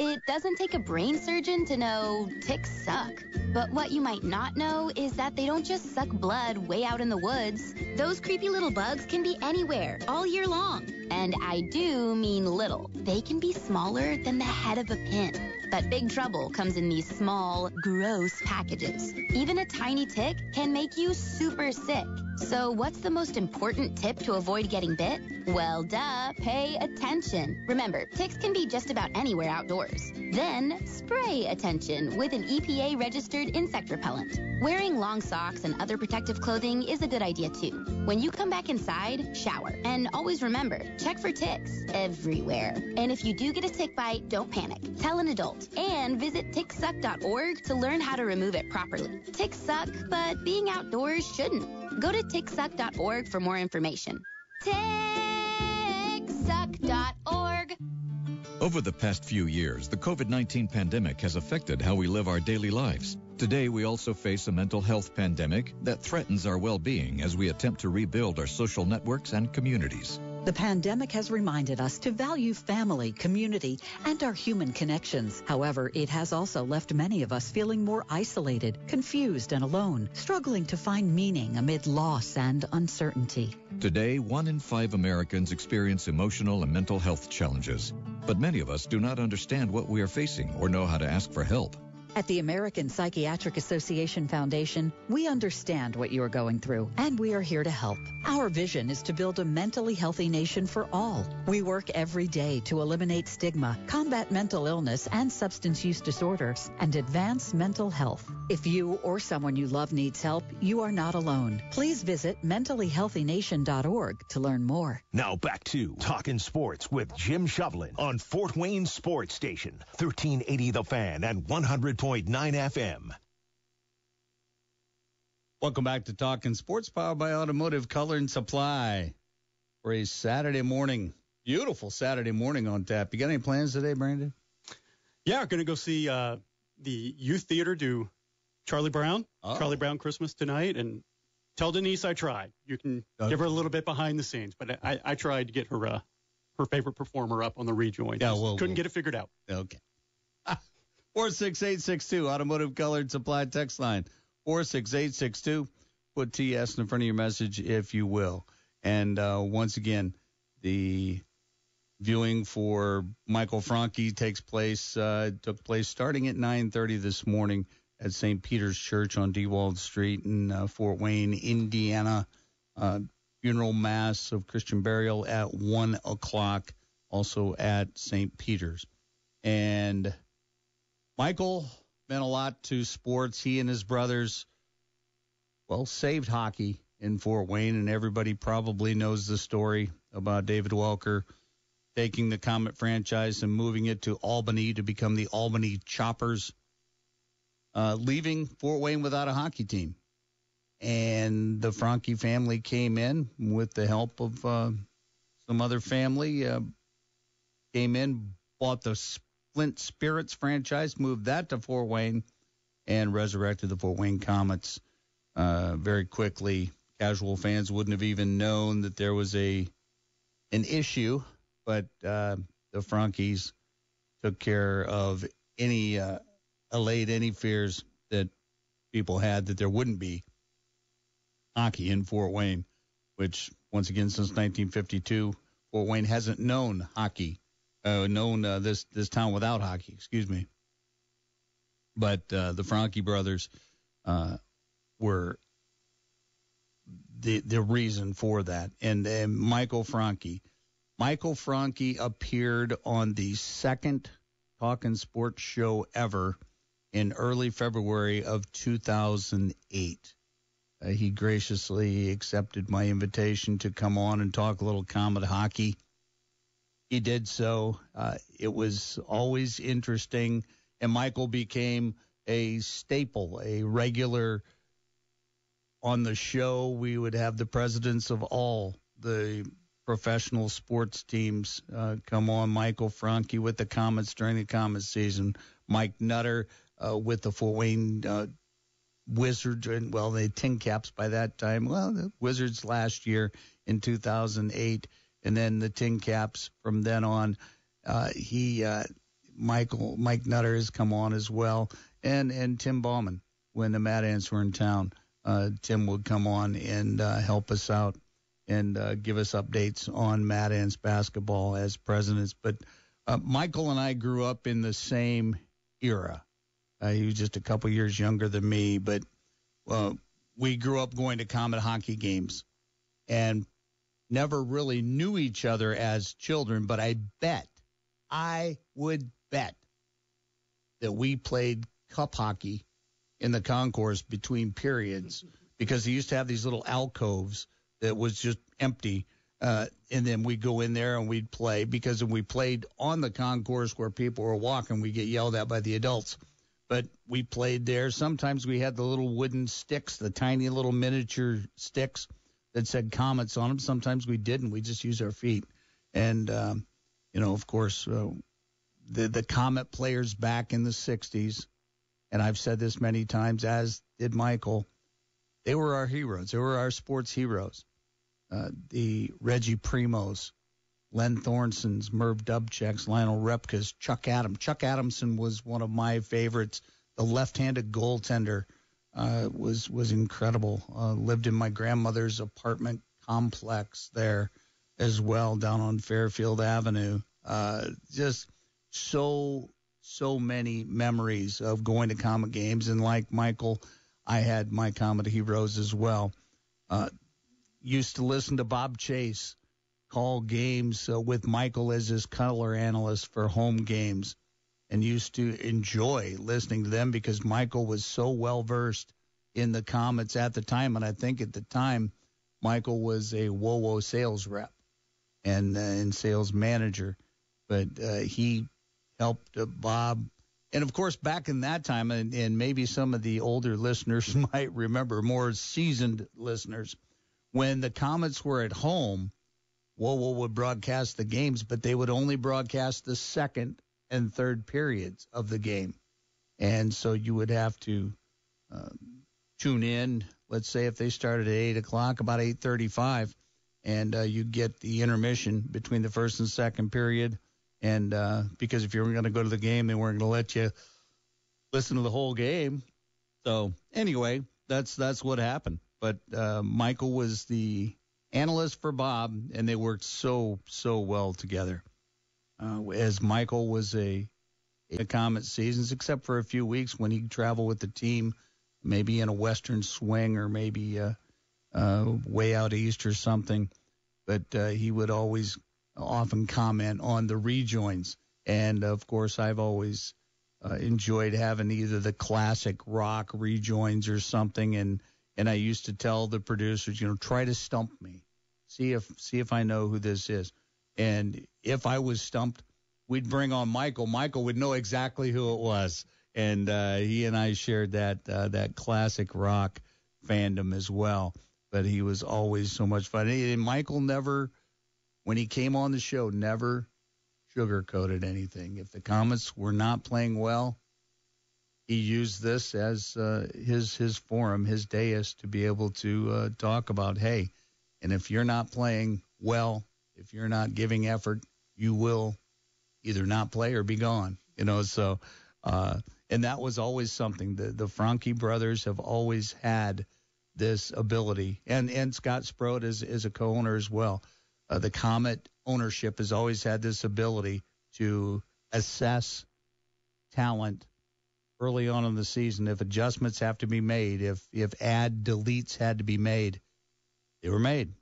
It doesn't take a brain surgeon to know ticks suck. But what you might not know is that they don't just suck blood way out in the woods. Those creepy little bugs can be anywhere, all year long. And I do mean little. They can be smaller than the head of a pin. But Big Trouble comes in these small, gross packages. Even a tiny tick can make you super sick. So what's the most important tip to avoid getting bit? Well, duh, pay attention. Remember, ticks can be just about anywhere outdoors. Then, spray attention with an EPA registered insect repellent. Wearing long socks and other protective clothing is a good idea too. When you come back inside, shower. And always remember, check for ticks everywhere. And if you do get a tick bite, don't panic. Tell an adult. And visit ticksuck.org to learn how to remove it properly. Ticks suck, but being outdoors shouldn't. Go to ticksuck.org for more information. Ticksuck.org. Over the past few years, the COVID 19 pandemic has affected how we live our daily lives. Today, we also face a mental health pandemic that threatens our well being as we attempt to rebuild our social networks and communities. The pandemic has reminded us to value family, community, and our human connections. However, it has also left many of us feeling more isolated, confused, and alone, struggling to find meaning amid loss and uncertainty. Today, one in five Americans experience emotional and mental health challenges. But many of us do not understand what we are facing or know how to ask for help. At the American Psychiatric Association Foundation, we understand what you are going through, and we are here to help. Our vision is to build a mentally healthy nation for all. We work every day to eliminate stigma, combat mental illness and substance use disorders, and advance mental health. If you or someone you love needs help, you are not alone. Please visit mentallyhealthynation.org to learn more. Now back to Talking Sports with Jim Shovlin on Fort Wayne Sports Station, 1380 The Fan and 100.9 FM. Welcome back to Talking Sports, powered by Automotive Color and Supply for a Saturday morning. Beautiful Saturday morning on tap. You got any plans today, Brandon? Yeah, we're going to go see uh, the youth theater do Charlie Brown, Oh. Charlie Brown Christmas tonight, and tell Denise I tried. You can give her a little bit behind the scenes, but I, I tried to get her uh, her favorite performer up on the rejoin. Yeah, Just well, couldn't well. get it figured out. Okay. 46862, Automotive Colored Supply text line. 46862. Put TS in front of your message if you will. And uh, once again, the viewing for Michael Franke takes place uh, took place starting at 9:30 this morning at St. Peter's Church on Dewald Street in uh, Fort Wayne, Indiana. Uh, funeral mass of Christian burial at one o'clock, also at St. Peter's. And Michael meant a lot to sports. He and his brothers, well, saved hockey in Fort Wayne, and everybody probably knows the story about David Welker taking the Komet franchise and moving it to Albany to become the Albany Choppers, uh, leaving Fort Wayne without a hockey team. And the Franke family came in with the help of uh, some other family, uh, came in, bought the Flint Spirits franchise, moved that to Fort Wayne, and resurrected the Fort Wayne Komets uh, very quickly. Casual fans wouldn't have even known that there was a an issue, but uh, the Frankes took care of any uh, allayed any fears that people had that there wouldn't be hockey in Fort Wayne, which once again since 1952 Fort Wayne hasn't known hockey uh, known uh, this this town without hockey. Excuse me. But uh, the Franke brothers uh, were the the reason for that, and, and Michael Franke. Michael Franke appeared on the second Talking Sports show ever in early February of 2008. Uh, he graciously accepted my invitation to come on and talk a little Komet hockey he did so. Uh, it was always interesting, and Michael became a staple, a regular on the show. We would have the presidents of all the professional sports teams uh, come on. Michael Franke with the Komets during the Komets season. Mike Nutter uh, with the Fort Wayne uh, Wizards, and well, they TinCaps by that time. Well, the Wizards last year in 2008 and then the TinCaps from then on. Uh, he, uh, Michael, Mike Nutter has come on as well, and and Tim Bauman when the Mad Ants were in town. Uh, Tim would come on and uh, help us out and uh, give us updates on Mad Ants basketball as presidents. But uh, Michael and I grew up in the same era. Uh, he was just a couple years younger than me, but uh, we grew up going to Komet hockey games. And never really knew each other as children, but I bet, I would bet that we played cup hockey in the concourse between periods because they used to have these little alcoves that was just empty. Uh, and then we'd go in there and we'd play because when we played on the concourse where people were walking, we get yelled at by the adults. But we played there. Sometimes we had the little wooden sticks, the tiny little miniature sticks that said komets on them. Sometimes we didn't. We just used our feet. And, um, you know, of course, uh, the, the komet players back in the 60s, and I've said this many times, as did Michael, they were our heroes. They were our sports heroes. Uh, the Reggie Primeaus, Len Thornsons, Merv Dubchaks, Lionel Repkas, Chuck Adams. Chuck Adamson was one of my favorites, the left-handed goaltender uh, was was incredible. Uh, lived in my grandmother's apartment complex there as well, down on Fairfield Avenue. Uh, just so so many memories of going to komet games, and like Michael, I had my komet heroes as well. Uh, used to listen to Bob Chase call games uh, with Michael as his color analyst for home games and used to enjoy listening to them because Michael was so well versed in the Komets at the time. And I think at the time, Michael was a WoWo sales rep and, uh, and sales manager. But uh, he helped uh, Bob. And of course, back in that time, and, and maybe some of the older listeners might remember, more seasoned listeners, when the Komets were at home, WoWo would broadcast the games, but they would only broadcast the second and third periods of the game. And so you would have to uh, tune in. Let's say if they started at eight o'clock, about eight thirty-five, and uh, you get the intermission between the first and second period. And uh, because if you were going to go to the game, they weren't going to let you listen to the whole game. So anyway, that's that's what happened. But uh, Michael was the analyst for Bob, and they worked so so well together. Uh, as Michael was a, a Komet seasons, except for a few weeks when he'd travel with the team, maybe in a Western swing or maybe uh, uh, way out east or something. But uh, he would always often comment on the rejoins, and of course, I've always uh, enjoyed having either the classic rock rejoins or something, and and I used to tell the producers, you know, try to stump me, see if see if I know who this is, and if I was stumped, we'd bring on Michael. Michael would know exactly who it was, and uh, he and I shared that uh, that classic rock fandom as well. But he was always so much fun, and Michael never, when he came on the show, never sugarcoated anything. If the Komets were not playing well, he used this as uh, his his forum, his dais, to be able to uh, talk about, hey, and if you're not playing well, if you're not giving effort, you will either not play or be gone. You know, so uh, and that was always something. The the Franke brothers have always had this ability, and and Scott Sproat is is a co-owner as well. Uh, the Komet ownership has always had this ability to assess talent early on in the season. If adjustments have to be made, if if add deletes had to be made, they were made,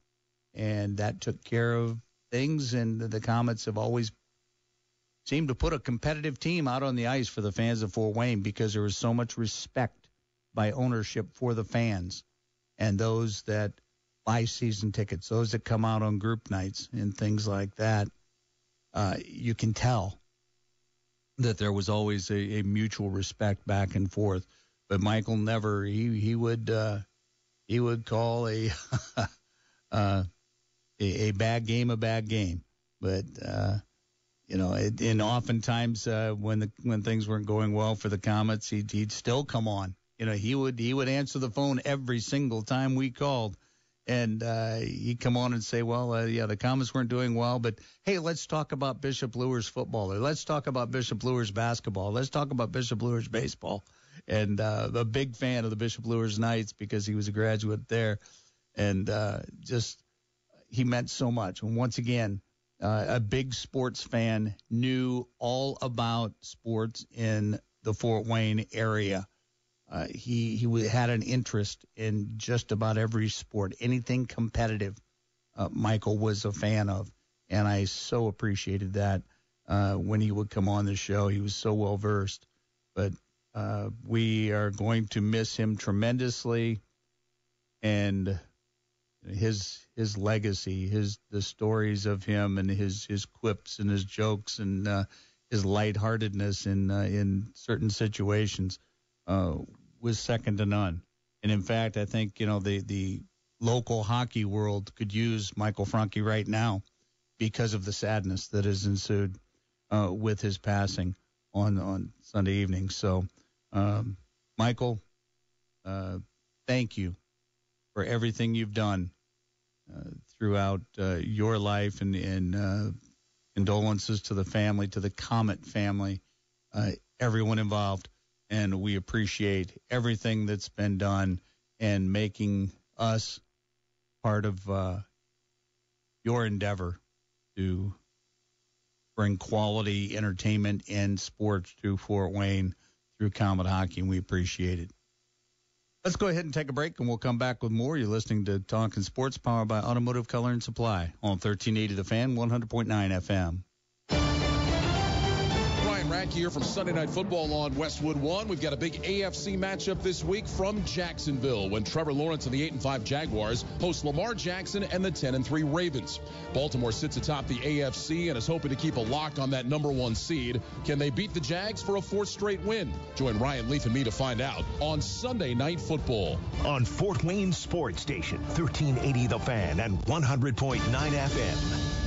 and that took care of things. And the Komets have always seemed to put a competitive team out on the ice for the fans of Fort Wayne because there was so much respect by ownership for the fans and those that buy season tickets, those that come out on group nights and things like that. Uh, you can tell that there was always a, a, mutual respect back and forth. But Michael never he he would uh, he would call a, uh, a a bad game a bad game. But uh, you know, it, and oftentimes uh, when the when things weren't going well for the Komets, he'd, he'd still come on. You know, he would he would answer the phone every single time we called and uh, he'd come on and say, "Well, uh, yeah, the Komets weren't doing well, but hey, let's talk about Bishop Luers football, or let's talk about Bishop Luers basketball, let's talk about Bishop Luers baseball." And uh, a big fan of the Bishop Luers Knights because he was a graduate there, and uh, just he meant so much. And once again, uh, a big sports fan, knew all about sports in the Fort Wayne area. Uh, he he had an interest in just about every sport, anything competitive. Uh, Michael was a fan of, and I so appreciated that uh, when he would come on the show. He was so well versed. But uh, we are going to miss him tremendously, and his his legacy, his the stories of him, and his his quips and his jokes and uh, his lightheartedness in uh, in certain situations was second to none. And in fact, I think you know the the local hockey world could use Michael Franke right now because of the sadness that has ensued uh, with his passing on on Sunday evening. So, um, Michael, uh, thank you for everything you've done uh, throughout uh, your life, and, and uh, condolences to the family, to the Komet family, uh, everyone involved and we appreciate everything that's been done and making us part of uh, your endeavor to bring quality entertainment and sports to Fort Wayne through Komet Hockey, and we appreciate it. Let's go ahead and take a break, and we'll come back with more. You're listening to Talking Sports, powered by Automotive Color and Supply on 1380 The Fan, 100.9 FM here from Sunday Night Football on Westwood One. We've got a big AFC matchup this week from Jacksonville when Trevor Lawrence and the 8 and 5 Jaguars host Lamar Jackson and the 10 and 3 Ravens. Baltimore sits atop the AFC and is hoping to keep a lock on that number one seed. Can they beat the Jags for a fourth straight win? Join Ryan Leaf and me to find out on Sunday Night Football. On Fort Wayne Sports Station, 1380 The Fan and 100.9 FM.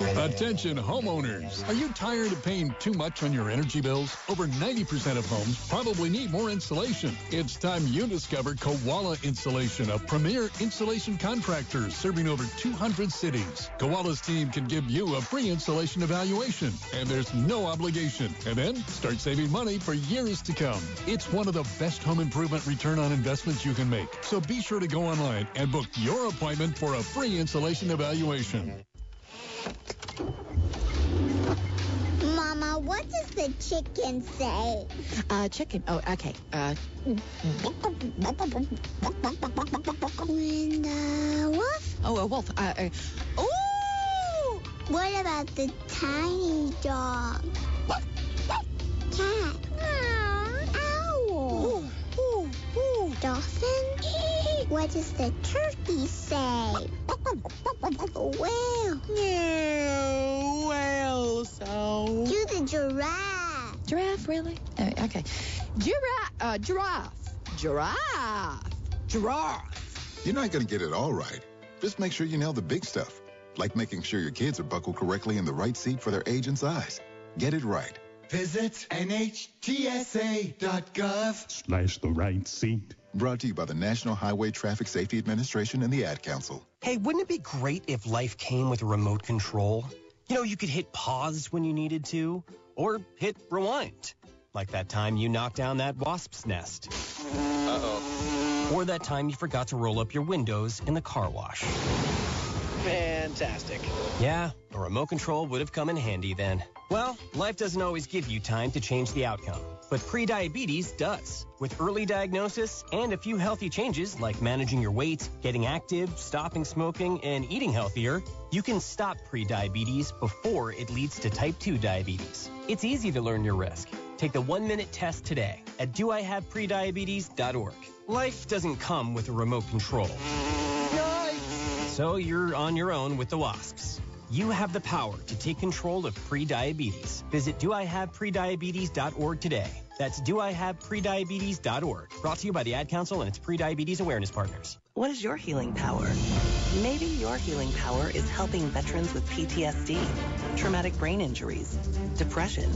Attention homeowners. Are you tired of paying too much on your energy bills? Over 90% of homes probably need more insulation. It's time you discover Koala Insulation, a premier insulation contractor serving over 200 cities. Koala's team can give you a free insulation evaluation, and there's no obligation. And then start saving money for years to come. It's one of the best home improvement return on investments you can make. So be sure to go online and book your appointment for a free insulation evaluation. Mama, what does the chicken say? Uh, chicken. Oh, okay. Uh, When the wolf? oh, a wolf. Uh, uh, Ooh! What about the tiny dog? Cat. Owl. Dolphin? What does the turkey say? Whale. No, whale sound. Do the giraffe. Giraffe, really? Uh, okay. Giraffe. Uh, giraffe. Giraffe. Giraffe. You're not going to get it all right. Just make sure you nail the big stuff, like making sure your kids are buckled correctly in the right seat for their age and size. Get it right. Visit NHTSA.gov. Slash the right seat. Brought to you by the National Highway Traffic Safety Administration and the Ad Council. Hey, wouldn't it be great if life came with a remote control? You know, you could hit pause when you needed to, or hit rewind. Like that time you knocked down that wasp's nest. Uh-oh. Or that time you forgot to roll up your windows in the car wash. Fantastic. Yeah, a remote control would have come in handy then. Well, life doesn't always give you time to change the outcome, but prediabetes does. With early diagnosis and a few healthy changes like managing your weight, getting active, stopping smoking, and eating healthier, you can stop prediabetes before it leads to type 2 diabetes. It's easy to learn your risk. Take the one minute test today at doihaveprediabetes.org. Life doesn't come with a remote control. So you're on your own with the wasps. You have the power to take control of prediabetes. Visit doihaveprediabetes.org today. That's doihaveprediabetes.org. Brought to you by the Ad Council and its prediabetes awareness partners. What is your healing power? Maybe your healing power is helping veterans with PTSD, traumatic brain injuries, depression,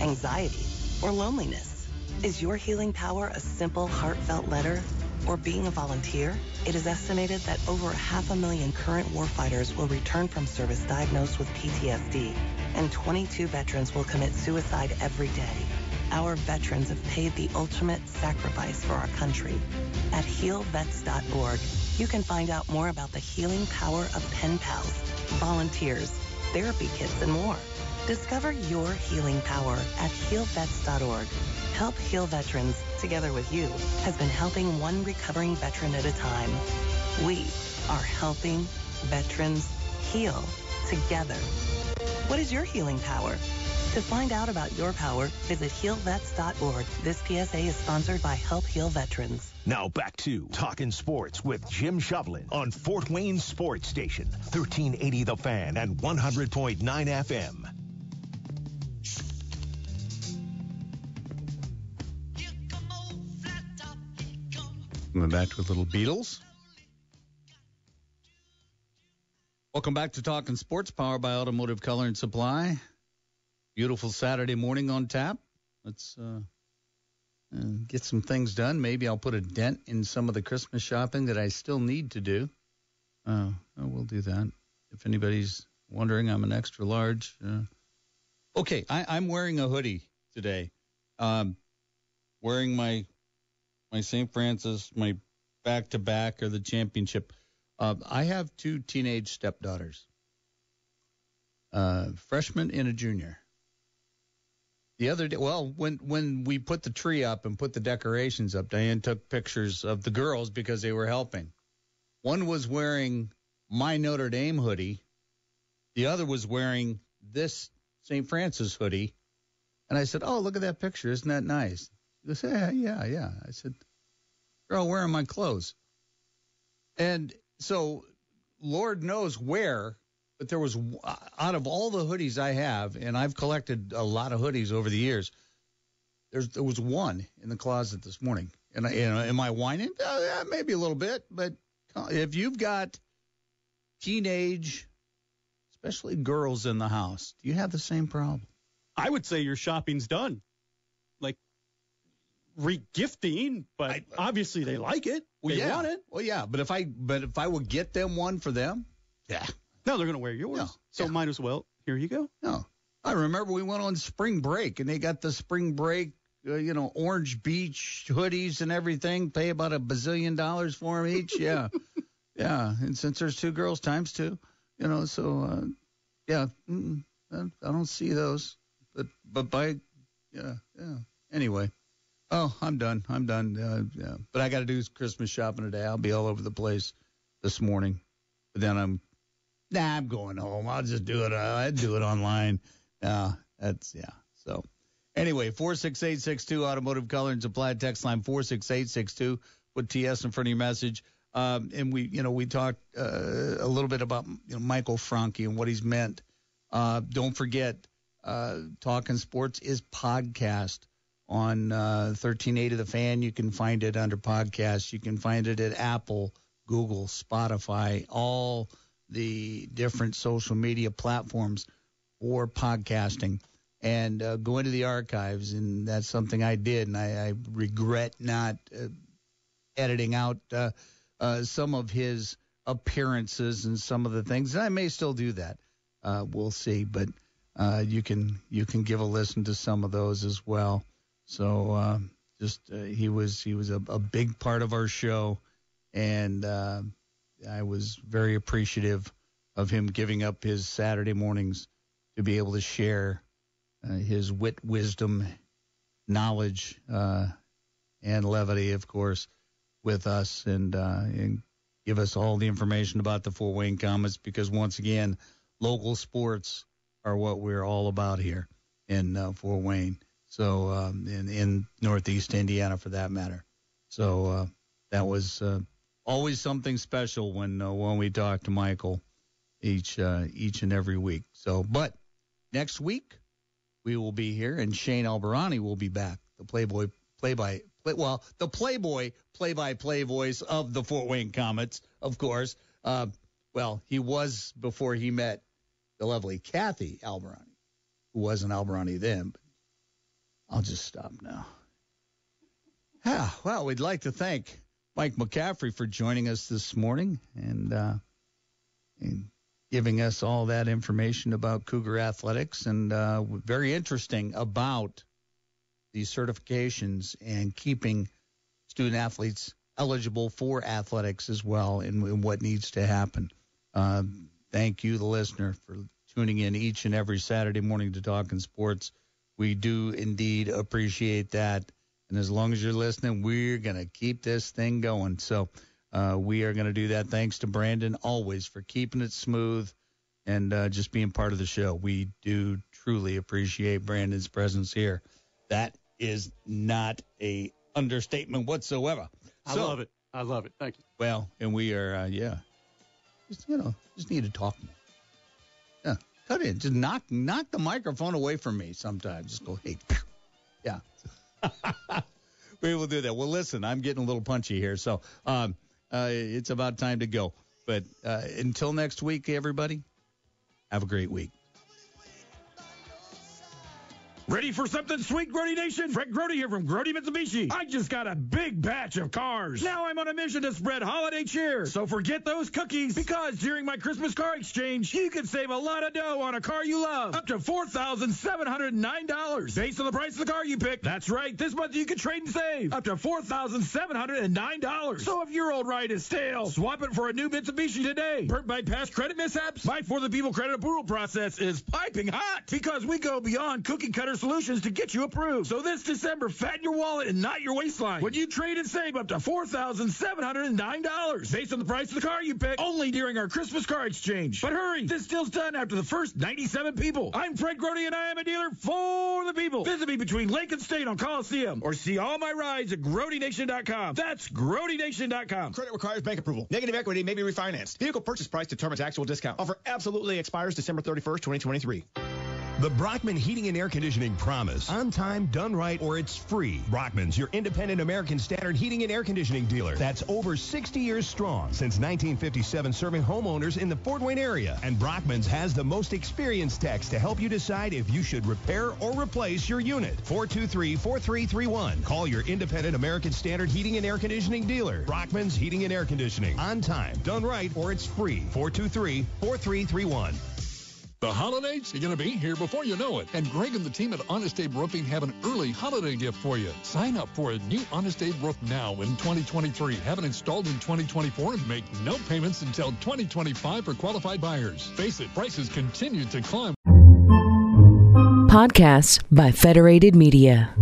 anxiety, or loneliness. Is your healing power a simple, heartfelt letter or being a volunteer? It is estimated that over half a million current warfighters will return from service diagnosed with PTSD, and 22 veterans will commit suicide every day. Our veterans have paid the ultimate sacrifice for our country. At healvets.org, you can find out more about the healing power of pen pals, volunteers, therapy kits, and more. Discover your healing power at healvets.org. Help Heal Veterans, together with you, has been helping one recovering veteran at a time. We are helping veterans heal together. What is your healing power? To find out about your power, visit healvets.org. This PSA is sponsored by Help Heal Veterans. Now back to Talking Sports with Jim Shovlin on Fort Wayne Sports Station, 1380 The Fan and 100.9 FM. Coming back with little Beatles. Welcome back to Talking Sports, powered by Automotive Color and Supply. Beautiful Saturday morning on tap. Let's uh, uh, get some things done. Maybe I'll put a dent in some of the Christmas shopping that I still need to do. Uh, we'll do that. If anybody's wondering, I'm an extra large. Uh, okay, I, I'm wearing a hoodie today. Um, wearing my my St. Francis, my back to back or the championship. Uh, I have two teenage stepdaughters, uh, freshman and a junior. The other day, well, when when we put the tree up and put the decorations up, Diane took pictures of the girls because they were helping. One was wearing my Notre Dame hoodie, the other was wearing this St. Francis hoodie, and I said, "Oh, look at that picture! Isn't that nice?" She goes, "Yeah, yeah, yeah." I said, "Girl, wearing my clothes," and so Lord knows where but there was uh, out of all the hoodies I have, and I've collected a lot of hoodies over the years. There's there was one in the closet this morning, and I, you know, am I whining? Uh, yeah, maybe a little bit, but uh, if you've got teenage, especially girls in the house. Do you have the same problem? I would say your shopping's done. Like regifting, but uh, obviously they like it. Well, they yeah. want it. Well, yeah, but if I but if I would get them one for them, yeah. No, they're going to wear yours. No, so might as well. Here you go. No, I remember we went on spring break and they got the spring break, uh, you know, Orange Beach hoodies and everything. Pay about a bazillion dollars for them each. Yeah, yeah. And since there's two girls times two, you know, so uh, yeah, I I don't see those. But but by yeah yeah. Anyway. Oh, I'm done. I'm done. Uh, yeah. But I got to do Christmas shopping today. I'll be all over the place this morning. But then I'm, nah, I'm going home. I'll just do it. Uh, I'd do it online. Uh, that's, yeah. So anyway, 46862 Automotive Color and Supply text line 46862. Put TS in front of your message. Um, and we, you know, we talked uh, a little bit about you know, Michael Franke and what he's meant. Uh, don't forget, uh, Talking Sports is podcast on uh, 1380 The Fan. You can find it under podcasts. You can find it at Apple, Google, Spotify, all the different social media platforms for podcasting. And uh, go into the archives, and that's something I did, and I, I regret not uh, editing out uh, uh, some of his appearances and some of the things. And I may still do that. Uh, we'll see, but uh, you can you can give a listen to some of those as well. So just he was he was a, a big part of our show, and I was very appreciative of him giving up his Saturday mornings to be able to share uh, his wit, wisdom, knowledge, uh, and levity, of course, with us, and uh, and give us all the information about the Fort Wayne Komets because once again, local sports are what we're all about here in uh, Fort Wayne. So um, in in Northeast Indiana, for that matter. So uh, that was uh, always something special when uh, when we talk to Michael each uh, each and every week. So, but next week we will be here, and Shane Albahrani will be back, the Playboy play by play, well, the Playboy play by play voice of the Fort Wayne Komets, of course. Uh, well, he was before he met the lovely Kathy Albahrani, who wasn't Albahrani then, but I'll just stop now. Yeah, well, we'd like to thank Mike McCaffrey for joining us this morning and, uh, and giving us all that information about Cougar athletics and uh, very interesting about these certifications and keeping student athletes eligible for athletics as well and, and what needs to happen. Uh, thank you, the listener, for tuning in each and every Saturday morning to Talking Sports. We do indeed appreciate that. And as long as you're listening, we're going to keep this thing going. So uh, we are going to do that. Thanks to Brandon always for keeping it smooth and uh, just being part of the show. We do truly appreciate Brandon's presence here. That is not a understatement whatsoever. I So- love it. I love it. Thank you. Well, and we are, uh, yeah, just you know, just need to talk more. Yeah, cut in, just knock knock the microphone away from me. Sometimes, just go, hey, yeah. we will do that. Well, listen, I'm getting a little punchy here, so um, uh, it's about time to go. But uh, until next week, everybody, have a great week. Ready for something sweet, Grody Nation? Fred Grody here from Grody Mitsubishi. I just got a big batch of cars. Now I'm on a mission to spread holiday cheer. So forget those cookies, because during my Christmas car exchange, you can save a lot of dough on a car you love. Up to $4,709. Based on the price of the car you pick. That's right. This month you can trade and save. Up to $4,709. So if your old ride is stale, swap it for a new Mitsubishi today. Burnt by past credit mishaps? My For the People credit approval process is piping hot because we go beyond cookie cutter solutions to get you approved. So this December, fatten your wallet and not your waistline. When you trade and save up to $4,709 based on the price of the car you pick, only during our Christmas car exchange. But hurry, this deal's done after the first 97 people. I'm Fred Grody and I am a dealer for the people. Visit me between Lake and State on Coliseum or see all my rides at GrodyNation.com. That's GrodyNation.com. Credit requires bank approval. Negative equity may be refinanced. Vehicle purchase price determines actual discount. Offer absolutely expires December 31st, 2023. The Brockman Heating and Air Conditioning promise. On time, done right, or it's free. Brockman's your independent American Standard heating and air conditioning dealer. That's over 60 years strong. Since 1957, serving homeowners in the Fort Wayne area. And Brockman's has the most experienced techs to help you decide if you should repair or replace your unit. 423-4331. Call your independent American Standard heating and air conditioning dealer. Brockman's Heating and Air Conditioning. On time, done right, or it's free. 423-4331. The holidays are going to be here before you know it. And Greg and the team at Honest Abe Roofing have an early holiday gift for you. Sign up for a new Honest Abe roof now in 2023. Have it installed in 2024 and make no payments until 2025 for qualified buyers. Face it, prices continue to climb. Podcasts by Federated Media.